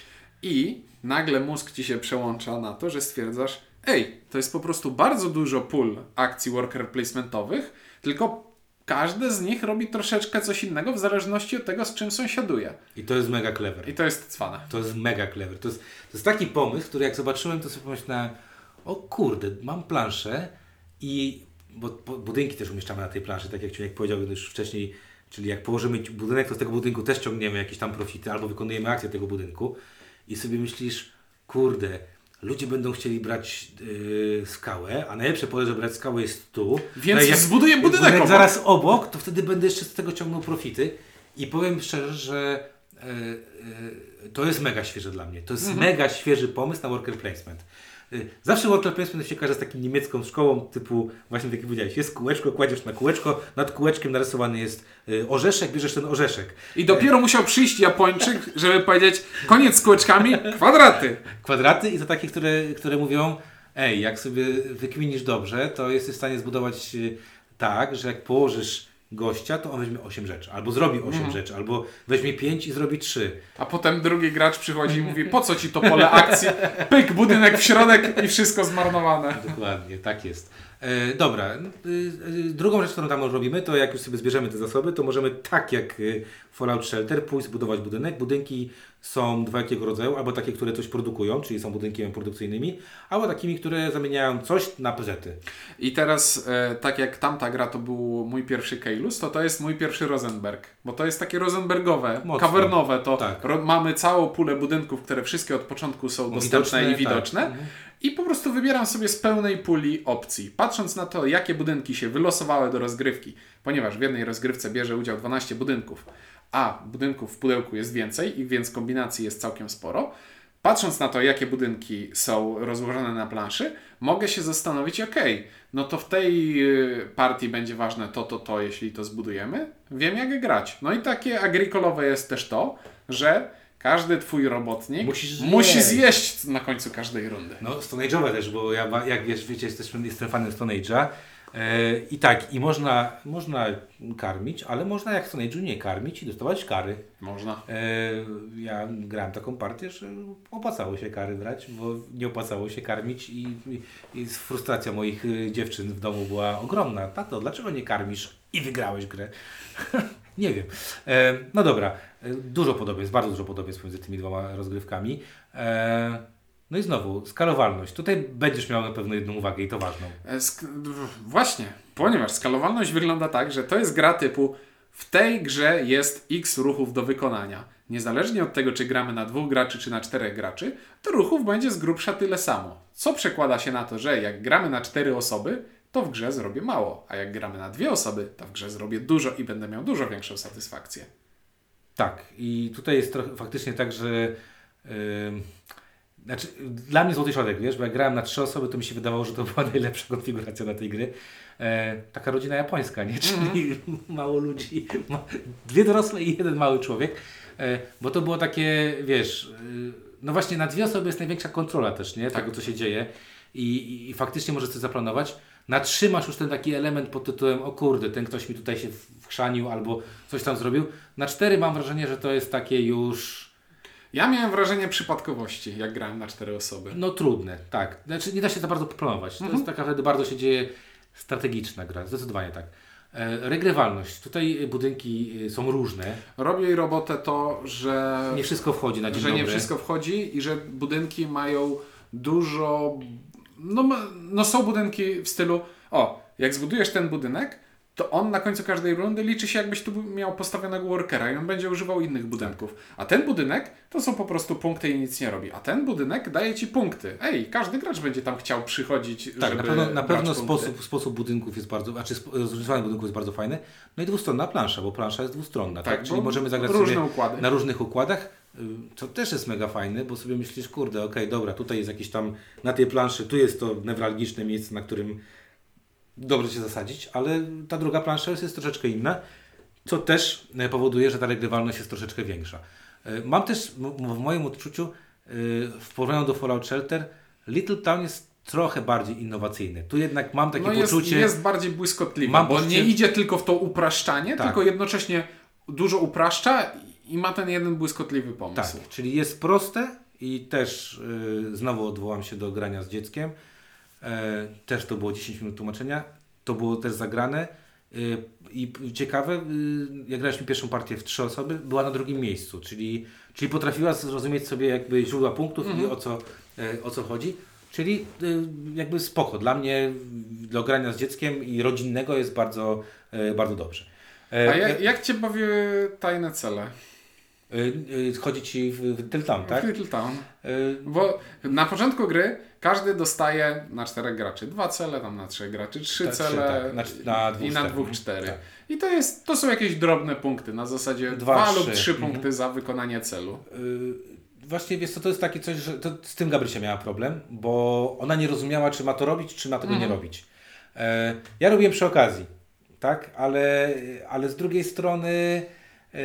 I nagle mózg ci się przełącza na to, że stwierdzasz, ej, to jest po prostu bardzo dużo pól akcji worker placementowych, tylko każde z nich robi troszeczkę coś innego w zależności od tego, z czym sąsiaduje. I to jest mega clever. I to jest cwane. To jest mega clever. To jest, to jest taki pomysł, który jak zobaczyłem, to sobie pomyślałem, o kurde, mam planszę i bo, bo budynki też umieszczamy na tej planszy, tak jak Ciunek powiedział już wcześniej, czyli jak położymy budynek, to z tego budynku też ciągniemy jakieś tam profity albo wykonujemy akcję tego budynku i sobie myślisz, kurde, ludzie będą chcieli brać yy, skałę, a najlepsze pole, żeby brać skałę jest tu. Więc No i zbuduję budynek obok. zaraz obok, to wtedy będę jeszcze z tego ciągnął profity i powiem szczerze, że e, e, to jest mega świeże dla mnie. To jest Mhm. mega świeży pomysł na worker placement. E, Zawsze worker placement się kojarzy z taką niemiecką szkołą typu, właśnie tak jak powiedziałeś, jest kółeczko, kładziesz na kółeczko, nad kółeczkiem narysowany jest e, orzeszek, bierzesz ten orzeszek. I dopiero musiał przyjść Japończyk, żeby powiedzieć, koniec z kółeczkami, kwadraty. Kwadraty i to takie, które, które mówią, ej, jak sobie wykminisz dobrze, to jesteś w stanie zbudować tak, że jak położysz gościa, to on weźmie 8 rzeczy, albo zrobi 8 Mhm. rzeczy, albo weźmie 5 i zrobi 3. A potem drugi gracz przychodzi i mówi, po co ci to pole akcji? Pyk, budynek w środek i wszystko zmarnowane. Dokładnie, tak jest. E, dobra, y, y, drugą rzecz, którą tam robimy, to jak już sobie zbierzemy te zasoby, to możemy tak jak y, Fallout Shelter pójść zbudować budynek. Budynki są dwojakiego rodzaju, albo takie, które coś produkują, czyli są budynkami produkcyjnymi, albo takimi, które zamieniają coś na pezety. I teraz, e, tak jak tamta gra to był mój pierwszy Keylus, to to jest mój pierwszy Rosenberg. Bo to jest takie Rosenbergowe, Mocno. kawernowe. To Tak. ro- mamy całą pulę budynków, które wszystkie od początku są dostępne Widoczne, i widoczne. tak. I po prostu wybieram sobie z pełnej puli opcji. Patrząc na to, jakie budynki się wylosowały do rozgrywki, ponieważ w jednej rozgrywce bierze udział 12 budynków, a budynków w pudełku jest więcej, i więc kombinacji jest całkiem sporo. Patrząc na to, jakie budynki są rozłożone na planszy, mogę się zastanowić, ok, no to w tej y, partii będzie ważne to, to, to, jeśli to zbudujemy. Wiem, jak grać. No i takie agrikolowe jest też to, że każdy twój robotnik Musisz musi zjeść. na końcu każdej rundy. No, Stone Age'owe też, bo ja, jak wiesz, wiecie, jestem, jestem fanem Stone Age'a. E, I tak, i można, można karmić, ale można jak w Stone Age'u nie karmić i dostawać kary. Można. E, ja grałem taką partię, że opłacało się kary brać, bo nie opłacało się karmić i, i, i frustracja moich y, dziewczyn w domu była ogromna. Tato, dlaczego nie karmisz i wygrałeś grę? nie wiem. E, no dobra, e, dużo podobieństw, bardzo dużo podobieństw między tymi dwoma rozgrywkami. E, no i znowu, skalowalność. Tutaj będziesz miał na pewno jedną uwagę i to ważną. E, sk- właśnie, ponieważ skalowalność wygląda tak, że to jest gra typu w tej grze jest x ruchów do wykonania. Niezależnie od tego, czy gramy na dwóch graczy, czy na czterech graczy, to ruchów będzie z grubsza tyle samo. Co przekłada się na to, że jak gramy na cztery osoby, to w grze zrobię mało, a jak gramy na dwie osoby, to w grze zrobię dużo i będę miał dużo większą satysfakcję. Tak, i tutaj jest trochę faktycznie tak, że yy, znaczy, dla mnie złoty środek, wiesz, bo jak grałem na trzy osoby, to mi się wydawało, że to była najlepsza konfiguracja dla tej gry. E, taka rodzina japońska, nie? Czyli mało ludzi, ma, dwie dorosłe i jeden mały człowiek, e, bo to było takie, wiesz, e, no właśnie na dwie osoby jest największa kontrola też, nie? Tego, co się dzieje i, i, i faktycznie możesz coś zaplanować. Na trzy masz już ten taki element pod tytułem, o kurde, ten ktoś mi tutaj się wchrzanił albo coś tam zrobił. Na cztery mam wrażenie, że to jest takie już... Ja miałem wrażenie przypadkowości, jak grałem na cztery osoby. No trudne, tak. Znaczy nie da się za bardzo planować. To jest taka wtedy bardzo się dzieje strategiczna gra, zdecydowanie tak. E, regrywalność. Tutaj budynki e, są różne. Robi jej robotę to, że Nie wszystko wchodzi na dzień że nie dobry. wszystko wchodzi i że budynki mają dużo. No, no są budynki w stylu. O, jak zbudujesz ten budynek, to on na końcu każdej rundy liczy się, jakbyś tu miał postawionego workera i on będzie używał innych budynków. A ten budynek to są po prostu punkty i nic nie robi. A ten budynek daje ci punkty. Ej, każdy gracz będzie tam chciał przychodzić, Tak, na pewno, na pewno punkty. sposób, sposób budynków jest bardzo, znaczy zróżnicowanie budynków jest bardzo fajny. No i dwustronna plansza, bo plansza jest dwustronna, tak? Tak, Czyli możemy zagrać sobie układy. na różnych układach, y, co też jest mega fajne, bo sobie myślisz, kurde, okej, dobra, tutaj jest jakiś tam, na tej planszy, tu jest to newralgiczne miejsce, na którym dobrze się zasadzić, ale ta druga plansza jest, jest troszeczkę inna, co też e, powoduje, że ta regrywalność jest troszeczkę większa. E, Mam też w moim odczuciu e, w porównaniu do Fallout Shelter Little Town jest trochę bardziej innowacyjny. Tu jednak mam takie no jest, poczucie... jest bardziej błyskotliwy, Mam bo poczucie- nie idzie tylko w to upraszczanie, Tak. tylko jednocześnie dużo upraszcza i ma ten jeden błyskotliwy pomysł. Tak, czyli jest proste i też y, znowu odwołam się do grania z dzieckiem. E, też to było 10 minut tłumaczenia. To było też zagrane. Y, I ciekawe, y, jak graliśmy pierwszą partię w trzy osoby, była na drugim miejscu, czyli, czyli potrafiła zrozumieć sobie jakby źródła punktów i o co, e, o co chodzi. Czyli y, jakby spoko. Dla mnie do grania z dzieckiem i rodzinnego jest bardzo, e, bardzo dobrze. E, A jak, jak Cię bawiły tajne cele? y, chodzi ci w, w Tiltam, tak? W Little Town. Bo na początku gry każdy dostaje na czterech graczy dwa cele, tam na trzech graczy trzy Tak, trzy, cele tak. Na na i na dwóch cztery. Tak. I to, jest, to są jakieś drobne punkty, na zasadzie Dwa, dwa, trzy. lub trzy Mhm. punkty za wykonanie celu. Yy, właśnie wiesz co, to jest takie coś, że to z tym Gabrysia miała problem, bo ona nie rozumiała, czy ma to robić, czy ma tego Mhm. nie robić. E, ja robiłem przy okazji, tak, ale, ale z drugiej strony e,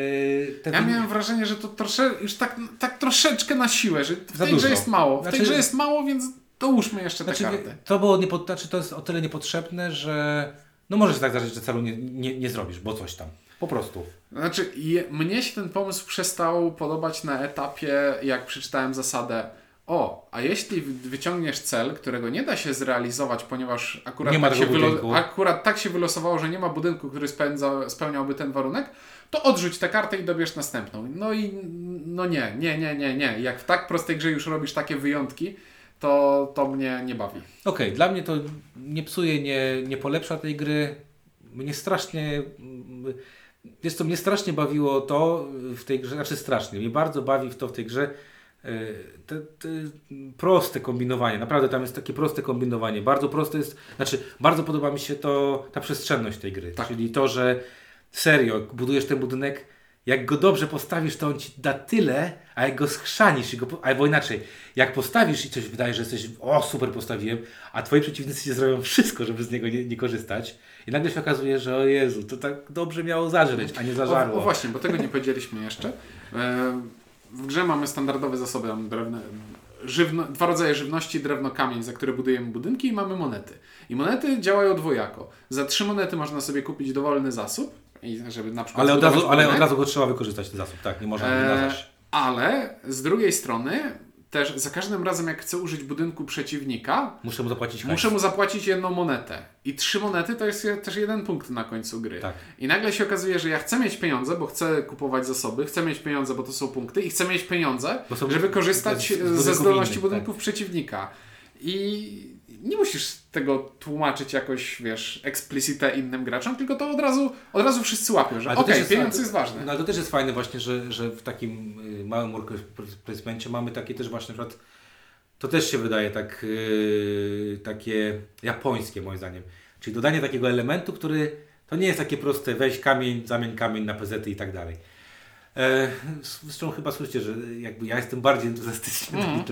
te Ja miałem wrażenie, że to trosze, już tak, tak troszeczkę na siłę, że w tej grze jest mało. W Znaczy- tej grze jest mało, więc dołóżmy jeszcze te znaczy, karty. to było niepo, znaczy, to jest o tyle niepotrzebne, że no może się tak zdarzyć, że celu nie, nie, nie zrobisz, bo coś tam. Po prostu. Znaczy, je, mnie się ten pomysł przestał podobać na etapie, jak przeczytałem zasadę. O, a jeśli wy- wyciągniesz cel, którego nie da się zrealizować, ponieważ akurat, tak, się akurat tak się wylosowało, że nie ma budynku, który spędza, spełniałby ten warunek, to odrzuć tę kartę i dobierz następną. No i no nie, nie, nie, nie, nie. Jak w tak prostej grze już robisz takie wyjątki, to, to mnie nie bawi. Okej, dla mnie to nie psuje, nie, nie polepsza tej gry. Mnie strasznie. Wiesz co, mnie strasznie bawiło to w tej grze, znaczy strasznie, mnie bardzo bawi w to w tej grze e, te, te proste kombinowanie. Naprawdę tam jest takie proste kombinowanie. Bardzo proste jest, znaczy bardzo podoba mi się to, ta przestrzenność tej gry. Tak. Czyli to, że serio, budujesz ten budynek, jak go dobrze postawisz, to on ci da tyle, a jak go schrzanisz, i go, albo inaczej, jak postawisz i coś wydaje, że jesteś, o super postawiłem, a twoi przeciwnicy ci zrobią wszystko, żeby z niego nie, nie korzystać i nagle się okazuje, że o Jezu, to tak dobrze miało zażreć, a nie zażarło. o właśnie, bo tego nie powiedzieliśmy jeszcze. E, W grze mamy standardowe zasoby, mamy drewne, żywno, dwa rodzaje żywności, drewno, kamień, za które budujemy budynki i mamy monety. I monety działają dwojako. Za trzy monety można sobie kupić dowolny zasób, i żeby na przykład ale, od razu, ale od razu go trzeba wykorzystać ten zasób, tak, nie można E, ale z drugiej strony też za każdym razem jak chcę użyć budynku przeciwnika, Muszę mu zapłacić hajs. muszę mu zapłacić jedną monetę. I trzy monety to jest je- też jeden punkt na końcu gry. Tak. I nagle się okazuje, że ja chcę mieć pieniądze, bo chcę kupować zasoby, chcę mieć pieniądze, bo to są punkty i chcę mieć pieniądze, żeby korzystać ze zdolności innych, budynków przeciwnika. I nie musisz tego tłumaczyć jakoś, wiesz, explicite innym graczom, tylko to od razu, od razu wszyscy łapią, że okej, jest- pieniądz jest ważny. No ale to też jest fajne właśnie, że, że w takim y, małym worker placemencie mamy takie też właśnie na przykład, to też się wydaje tak y, takie japońskie moim zdaniem. Czyli dodanie takiego elementu, który to nie jest takie proste weź kamień, zamień kamień na pezety i tak dalej. E, zresztą chyba słyszycie, że jakby ja jestem bardziej entuzjastyczny mm. E,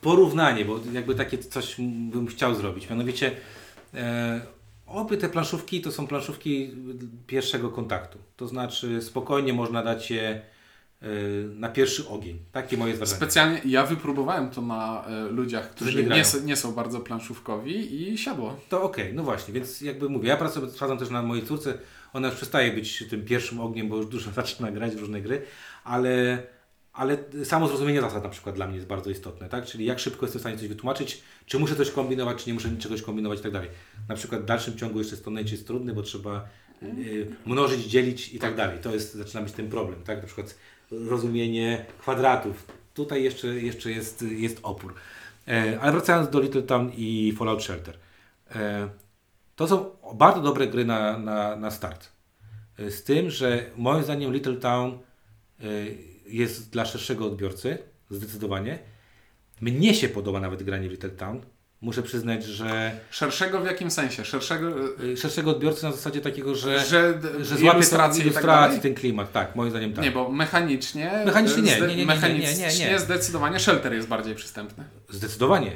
porównanie, bo jakby takie coś bym chciał zrobić. Mianowicie e, obie te planszówki to są planszówki pierwszego kontaktu. To znaczy spokojnie można dać je e, na pierwszy ogień. Takie moje wrażenie. Specjalnie ja wypróbowałem to na ludziach, którzy nie, nie, nie, są bardzo planszówkowi i siadło. To okej, okay, no właśnie, więc jakby mówię, ja pracuję, sprawdzam też na mojej córce, ona już przestaje być tym pierwszym ogniem, bo już dużo zaczyna grać w różne gry, ale ale samo zrozumienie zasad na przykład dla mnie jest bardzo istotne, tak? Czyli jak szybko jestem w stanie coś wytłumaczyć, czy muszę coś kombinować, czy nie muszę czegoś kombinować i tak dalej. Na przykład w dalszym ciągu jeszcze Stonehenge jest trudny, bo trzeba y, mnożyć, dzielić i tak, dalej. To jest, zaczyna być ten problem, tak? Na przykład rozumienie kwadratów. Tutaj jeszcze, jeszcze jest, jest opór. E, ale wracając do Little Town i Fallout Shelter. E, to są bardzo dobre gry na, na, na start. E, z tym, że moim zdaniem Little Town jest dla szerszego odbiorcy, zdecydowanie. Mnie się podoba nawet granie w Little Town. Muszę przyznać, że. Szerszego w jakim sensie? Szerszego, y, szerszego odbiorcy na zasadzie takiego, że, że, że złapie ilustrację, tak ten klimat. Tak, moim zdaniem tak. Nie, bo mechanicznie. Mechanicznie nie, nie, nie, nie, mechanicznie nie, nie, nie. zdecydowanie Shelter jest bardziej przystępny. Zdecydowanie.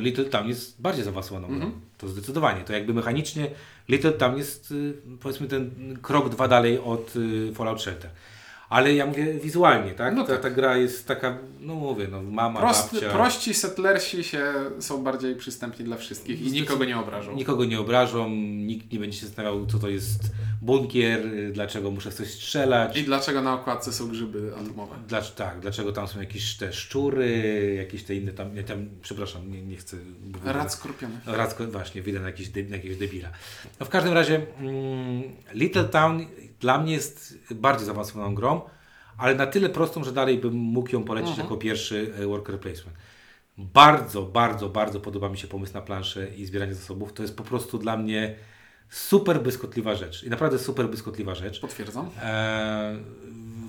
Little Town jest bardziej zaawansowaną -hmm. To zdecydowanie. To jakby mechanicznie Little Town jest y, powiedzmy ten krok dwa dalej od y, Fallout Shelter. Ale ja mówię wizualnie, tak? No ta, tak. ta gra jest taka, no mówię, no mama, Prost, babcia. Prości settlersi się, są bardziej przystępni dla wszystkich i nikogo nie obrażą. Nikogo nie obrażą, nikt nie będzie się zastanawiał, co to jest bunkier, dlaczego muszę coś strzelać. I dlaczego na okładce są grzyby atomowe. Dla, tak, dlaczego tam są jakieś te szczury, jakieś te inne tam, nie, tam przepraszam, nie, nie chcę... Rad skorpiony. Rad, właśnie, widzę na, jakiś, na jakiegoś debila. No w każdym razie mm, Little Town dla mnie jest bardziej zaawansowaną grą, ale na tyle prostą, że dalej bym mógł ją polecić mhm. jako pierwszy e, worker placement. Bardzo, bardzo, bardzo podoba mi się pomysł na planszę i zbieranie zasobów. To jest po prostu dla mnie super błyskotliwa rzecz. I naprawdę super błyskotliwa rzecz. Potwierdzam. E,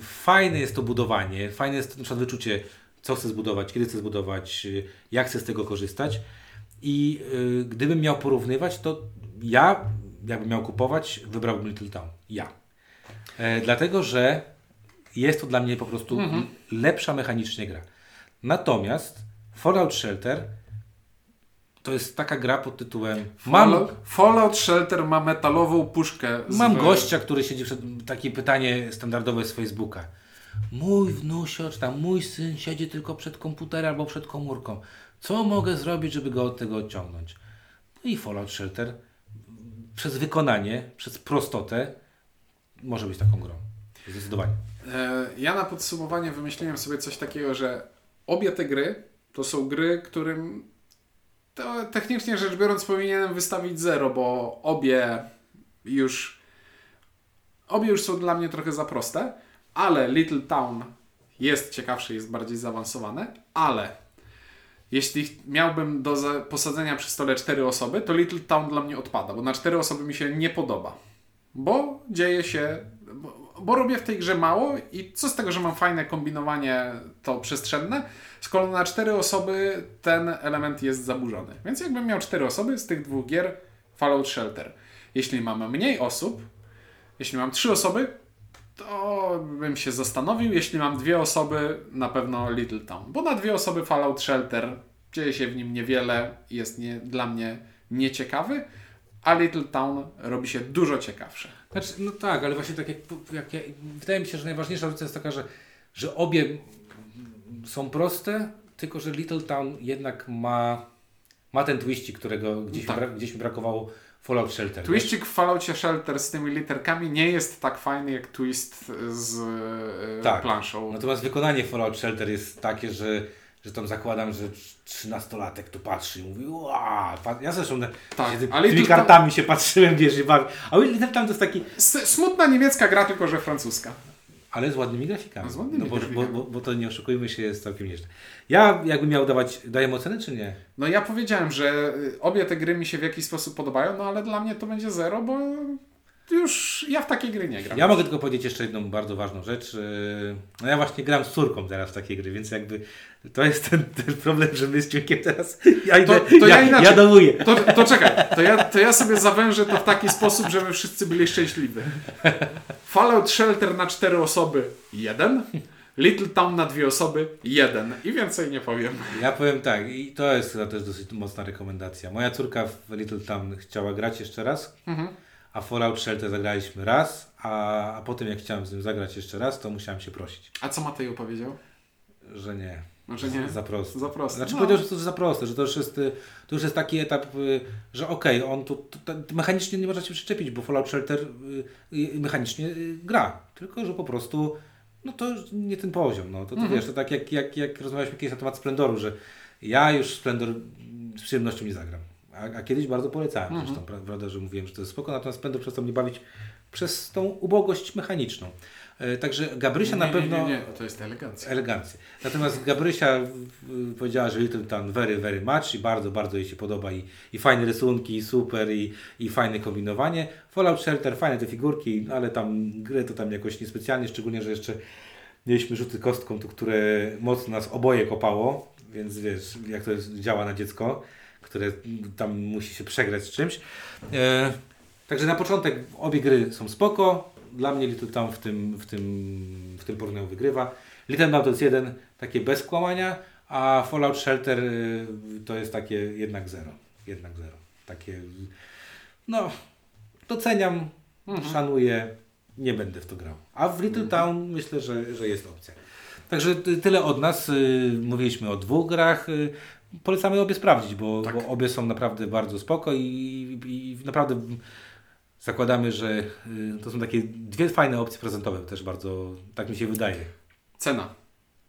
fajne jest to budowanie, fajne jest to na przykład wyczucie, co chcę zbudować, kiedy chcę zbudować, jak chcę z tego korzystać. I y, gdybym miał porównywać, to ja, jakbym miał kupować, wybrałbym Little Town. Ja. E, dlatego, że jest to dla mnie po prostu mhm. lepsza mechanicznie gra. Natomiast Fallout Shelter to jest taka gra pod tytułem. Fallout, mam, Fallout Shelter ma metalową puszkę. Mam gościa, który siedzi przed. Takie pytanie standardowe z Facebooka. Mój wnusio, czy tam mój syn siedzi tylko przed komputerem albo przed komórką. Co mogę zrobić, żeby go od tego odciągnąć? No i Fallout Shelter przez wykonanie, przez prostotę może być taką grą. Zdecydowanie. E, ja na podsumowanie wymyśliłem sobie coś takiego, że obie te gry to są gry, którym to technicznie rzecz biorąc powinienem wystawić zero, bo obie już obie już są dla mnie trochę za proste, ale Little Town jest ciekawsze, jest bardziej zaawansowane, ale jeśli miałbym do posadzenia przy stole cztery osoby, to Little Town dla mnie odpada, bo na cztery osoby mi się nie podoba. Bo dzieje się, bo, bo robię w tej grze mało i co z tego, że mam fajne kombinowanie to przestrzenne, skoro na cztery osoby ten element jest zaburzony. Więc jakbym miał cztery osoby z tych dwóch gier Fallout Shelter. Jeśli mam mniej osób, jeśli mam trzy osoby, to bym się zastanowił. Jeśli mam dwie osoby, na pewno Little Town. Bo na dwie osoby Fallout Shelter dzieje się w nim niewiele, jest nie, dla mnie nieciekawy a Little Town robi się dużo ciekawsze. Znaczy, no tak, ale właśnie tak jak, jak ja, wydaje mi się, że najważniejsza różnica jest taka, że, że obie są proste, tylko że Little Town jednak ma, ma ten twistik, którego gdzieś, tak. bra, gdzieś mi brakowało Fallout Shelter. Twistik w Falloutie Shelter z tymi literkami nie jest tak fajny jak twist z e, tak. planszą. Natomiast wykonanie Fallout Shelter jest takie, że że tam zakładam, że trzynastolatek tu patrzy i mówi! Ja zresztą tak, się, ale tymi kartami się patrzyłem, wiesz, i bawię. A tam to jest taki... Smutna niemiecka gra, tylko że francuska. Ale z ładnymi grafikami. Z ładnymi no bo, grafikami. Bo, bo, bo, to nie oszukujmy się, jest całkiem nieźle. Ja jakbym miał dawać, daję oceny czy nie? No ja powiedziałem, że obie te gry mi się w jakiś sposób podobają, no ale dla mnie to będzie zero, bo już ja w takie gry nie gram. Ja mogę tylko powiedzieć jeszcze jedną bardzo ważną rzecz. Yy, No ja właśnie gram z córką teraz w takie gry, więc jakby to jest ten, ten problem, że my z Ciukiem teraz ja idę, to ja ja, inaczej. ja dołuję. To, to czekaj, to ja, to ja sobie zawężę to w taki sposób, żeby wszyscy byli szczęśliwi. Fallout Shelter na cztery osoby, jeden. Little Town na dwie osoby, jeden. I więcej nie powiem. Ja powiem tak, i to jest chyba też dosyć mocna rekomendacja. Moja córka w Little Town chciała grać jeszcze raz, a Fallout Shelter zagraliśmy raz, a, a potem jak chciałem z nim zagrać jeszcze raz, to musiałem się prosić, A co Matej powiedział? że nie. Że nie? Za prosto. Za prosto. Znaczy No. powiedział, że to jest za proste, że to już jest, y, to już jest taki etap, y, że okej, on tu, tu, tu mechanicznie nie można się przyczepić, bo Fallout Shelter y, mechanicznie gra, tylko że po prostu no to nie ten poziom. No. To, to Mhm. wiesz, to tak jak, jak, jak rozmawialiśmy kiedyś na temat Splendoru, że ja już Splendor z przyjemnością nie zagram. A, a kiedyś bardzo polecałem Mhm. zresztą, pra- prawda, że mówiłem, że to jest spoko, natomiast Splendor przestał mnie bawić przez tą ubogość mechaniczną. Y, Także Gabrysia na Nie, nie, pewno... Nie, nie, to jest elegancja. Elegancję. Natomiast Gabrysia powiedziała, że Little Town very, very much i bardzo, bardzo jej się podoba i, i fajne rysunki, i super i, i fajne kombinowanie. Fallout Shelter, fajne te figurki, ale tam gry to tam jakoś niespecjalnie, szczególnie, że jeszcze mieliśmy rzuty kostką, tu, które mocno nas oboje kopało, więc wiesz, jak to jest, działa na dziecko, które tam musi się przegrać z czymś. E, także na początek obie gry są spoko. Dla mnie Little Town w tym, w tym, w tym porównaniu wygrywa. Little Town to jest jeden takie bez kłamania, a Fallout Shelter y, to jest takie jednak zero. Jednak zero. Takie, no, doceniam, szanuję, nie będę w to grał. A w Little Town myślę, że, że jest opcja. Także ty- tyle od nas. Y, Mówiliśmy o dwóch grach. Polecamy obie sprawdzić, bo, Tak. bo obie są naprawdę bardzo spoko i, i naprawdę zakładamy, że y, to są takie dwie fajne opcje prezentowe też bardzo, tak mi się wydaje. Cena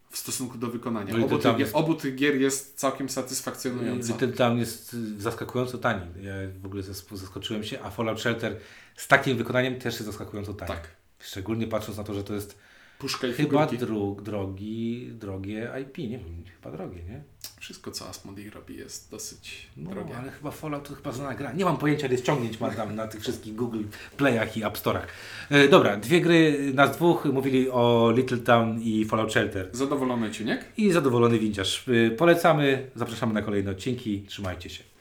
w stosunku do wykonania. No Obu, tych, tam gier- jest- obu tych gier jest całkiem satysfakcjonująca. Little Town jest y, zaskakująco tani. Ja w ogóle zas- zaskoczyłem się, a Fallout Shelter z takim wykonaniem też jest zaskakująco tani. Tak. Szczególnie patrząc na to, że to jest Puszka i chyba figurki. dro, drogi, drogie IP, nie wiem, chyba drogie, nie? Wszystko, co Asmodee robi, jest dosyć No, drogie. ale chyba Fallout to chyba znana gra. Nie mam pojęcia, ile ściągnięć ma tam na tych wszystkich Google Playach i App Store'ach. E, dobra, dwie gry, nas dwóch mówili o Little Town i Fallout Shelter. Zadowolony Ciuniek? I zadowolony windziarz. E, polecamy, zapraszamy na kolejne odcinki. Trzymajcie się.